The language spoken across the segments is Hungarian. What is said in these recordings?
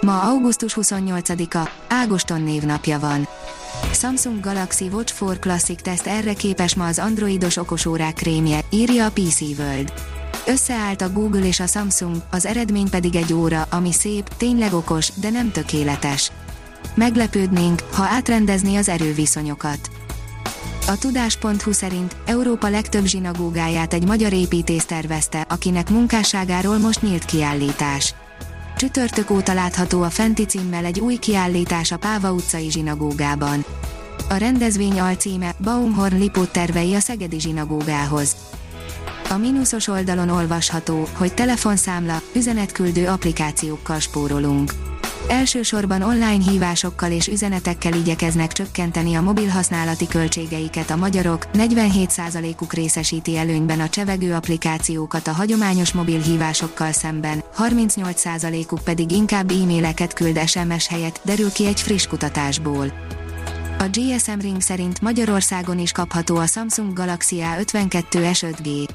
Ma augusztus 28-a, Ágoston névnapja van. Samsung Galaxy Watch 4 Classic teszt erre képes ma az androidos okosórák krémje, írja a PC World. Összeállt a Google és a Samsung, az eredmény pedig egy óra, ami szép, tényleg okos, de nem tökéletes. Meglepődnénk, ha átrendezné az erőviszonyokat. A tudás.hu szerint Európa legtöbb zsinagógáját egy magyar építész tervezte, akinek munkásságáról most nyílt kiállítás. Csütörtök óta látható a fenti címmel egy új kiállítás a Páva utcai zsinagógában. A rendezvény alcíme Baumhorn Lipót tervei a Szegedi zsinagógához. A mínuszos oldalon olvasható, hogy telefonszámla, üzenetküldő applikációkkal spórolunk. Elsősorban online hívásokkal és üzenetekkel igyekeznek csökkenteni a mobil használati költségeiket a magyarok, 47%-uk részesíti előnyben a csevegő applikációkat a hagyományos mobil hívásokkal szemben, 38%-uk pedig inkább e-maileket küld SMS helyett, derül ki egy friss kutatásból. A GSM Ring szerint Magyarországon is kapható a Samsung Galaxy A52s 5G.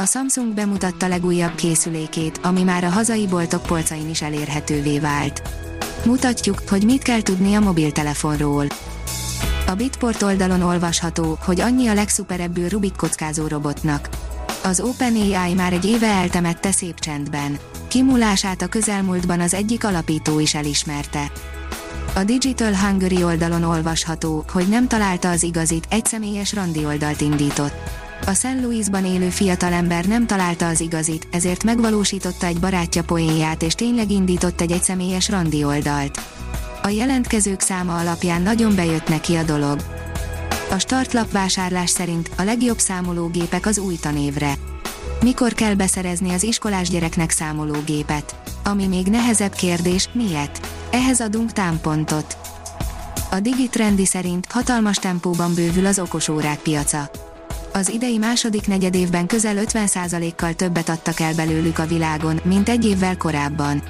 A Samsung bemutatta legújabb készülékét, ami már a hazai boltok polcain is elérhetővé vált. Mutatjuk, hogy mit kell tudni a mobiltelefonról. A Bitport oldalon olvasható, hogy annyi a legszuperebbül Rubik kockázó robotnak. Az OpenAI már egy éve eltemette szép csendben. Kimulását a közelmúltban az egyik alapító is elismerte. A Digital Hungary oldalon olvasható, hogy nem találta az igazit, egy személyes randi oldalt indított. A St. Louisban élő fiatalember nem találta az igazit, ezért megvalósította egy barátja poénját és tényleg indított egy egyszemélyes randi oldalt. A jelentkezők száma alapján nagyon bejött neki a dolog. A startlap vásárlás szerint a legjobb számológépek az új tanévre. Mikor kell beszerezni az iskolás gyereknek számológépet? Ami még nehezebb kérdés, miért? Ehhez adunk támpontot. A Digitrendi szerint hatalmas tempóban bővül az okosórák piaca az idei második negyedévben közel 50%-kal többet adtak el belőlük a világon, mint egy évvel korábban.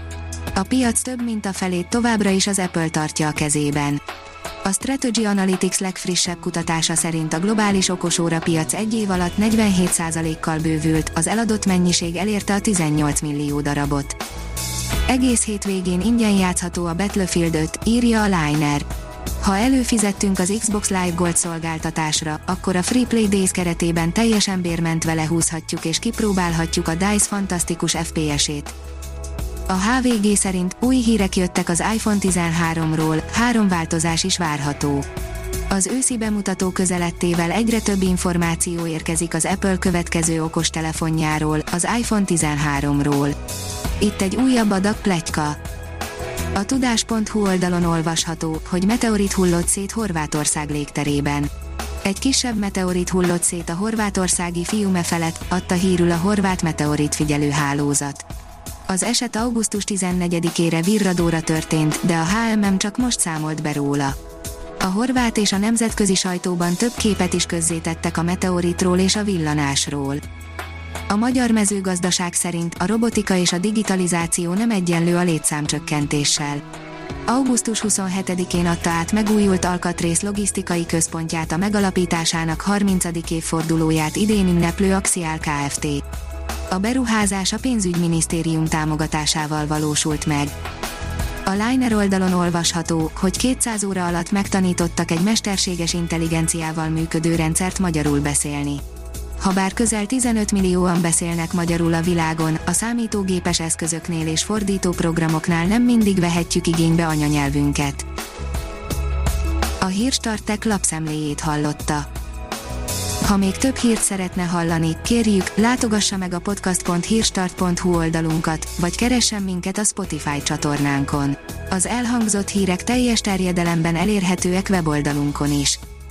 A piac több mint a felét továbbra is az Apple tartja a kezében. A Strategy Analytics legfrissebb kutatása szerint a globális okosóra piac egy év alatt 47%-kal bővült, az eladott mennyiség elérte a 18 millió darabot. Egész hétvégén ingyen játszható a Battlefield 5, írja a Liner. Ha előfizettünk az Xbox Live Gold szolgáltatásra, akkor a Free Play Days keretében teljesen bérmentve lehúzhatjuk és kipróbálhatjuk a DICE fantasztikus FPS-ét. A HVG szerint új hírek jöttek az iPhone 13-ról, három változás is várható. Az őszi bemutató közelettével egyre több információ érkezik az Apple következő okostelefonjáról, az iPhone 13-ról. Itt egy újabb adag pletyka. A tudás.hu oldalon olvasható, hogy meteorit hullott szét Horvátország légterében. Egy kisebb meteorit hullott szét a horvátországi Fiume felett, adta hírül a horvát meteorit figyelő hálózat. Az eset augusztus 14-ére virradóra történt, de a HMM csak most számolt be róla. A horvát és a nemzetközi sajtóban több képet is közzétettek a meteoritról és a villanásról. A magyar mezőgazdaság szerint a robotika és a digitalizáció nem egyenlő a létszámcsökkentéssel. Augusztus 27-én adta át megújult alkatrész logisztikai központját a megalapításának 30. évfordulóját idén ünneplő Axial Kft. A beruházás a pénzügyminisztérium támogatásával valósult meg. A Liner oldalon olvasható, hogy 200 óra alatt megtanítottak egy mesterséges intelligenciával működő rendszert magyarul beszélni. Habár közel 15 millióan beszélnek magyarul a világon, a számítógépes eszközöknél és fordító programoknál nem mindig vehetjük igénybe anyanyelvünket. A Hírstartek lapszemléjét hallotta. Ha még több hírt szeretne hallani, kérjük, látogassa meg a podcast.hírstart.hu oldalunkat, vagy keressen minket a Spotify csatornánkon. Az elhangzott hírek teljes terjedelemben elérhetőek weboldalunkon is.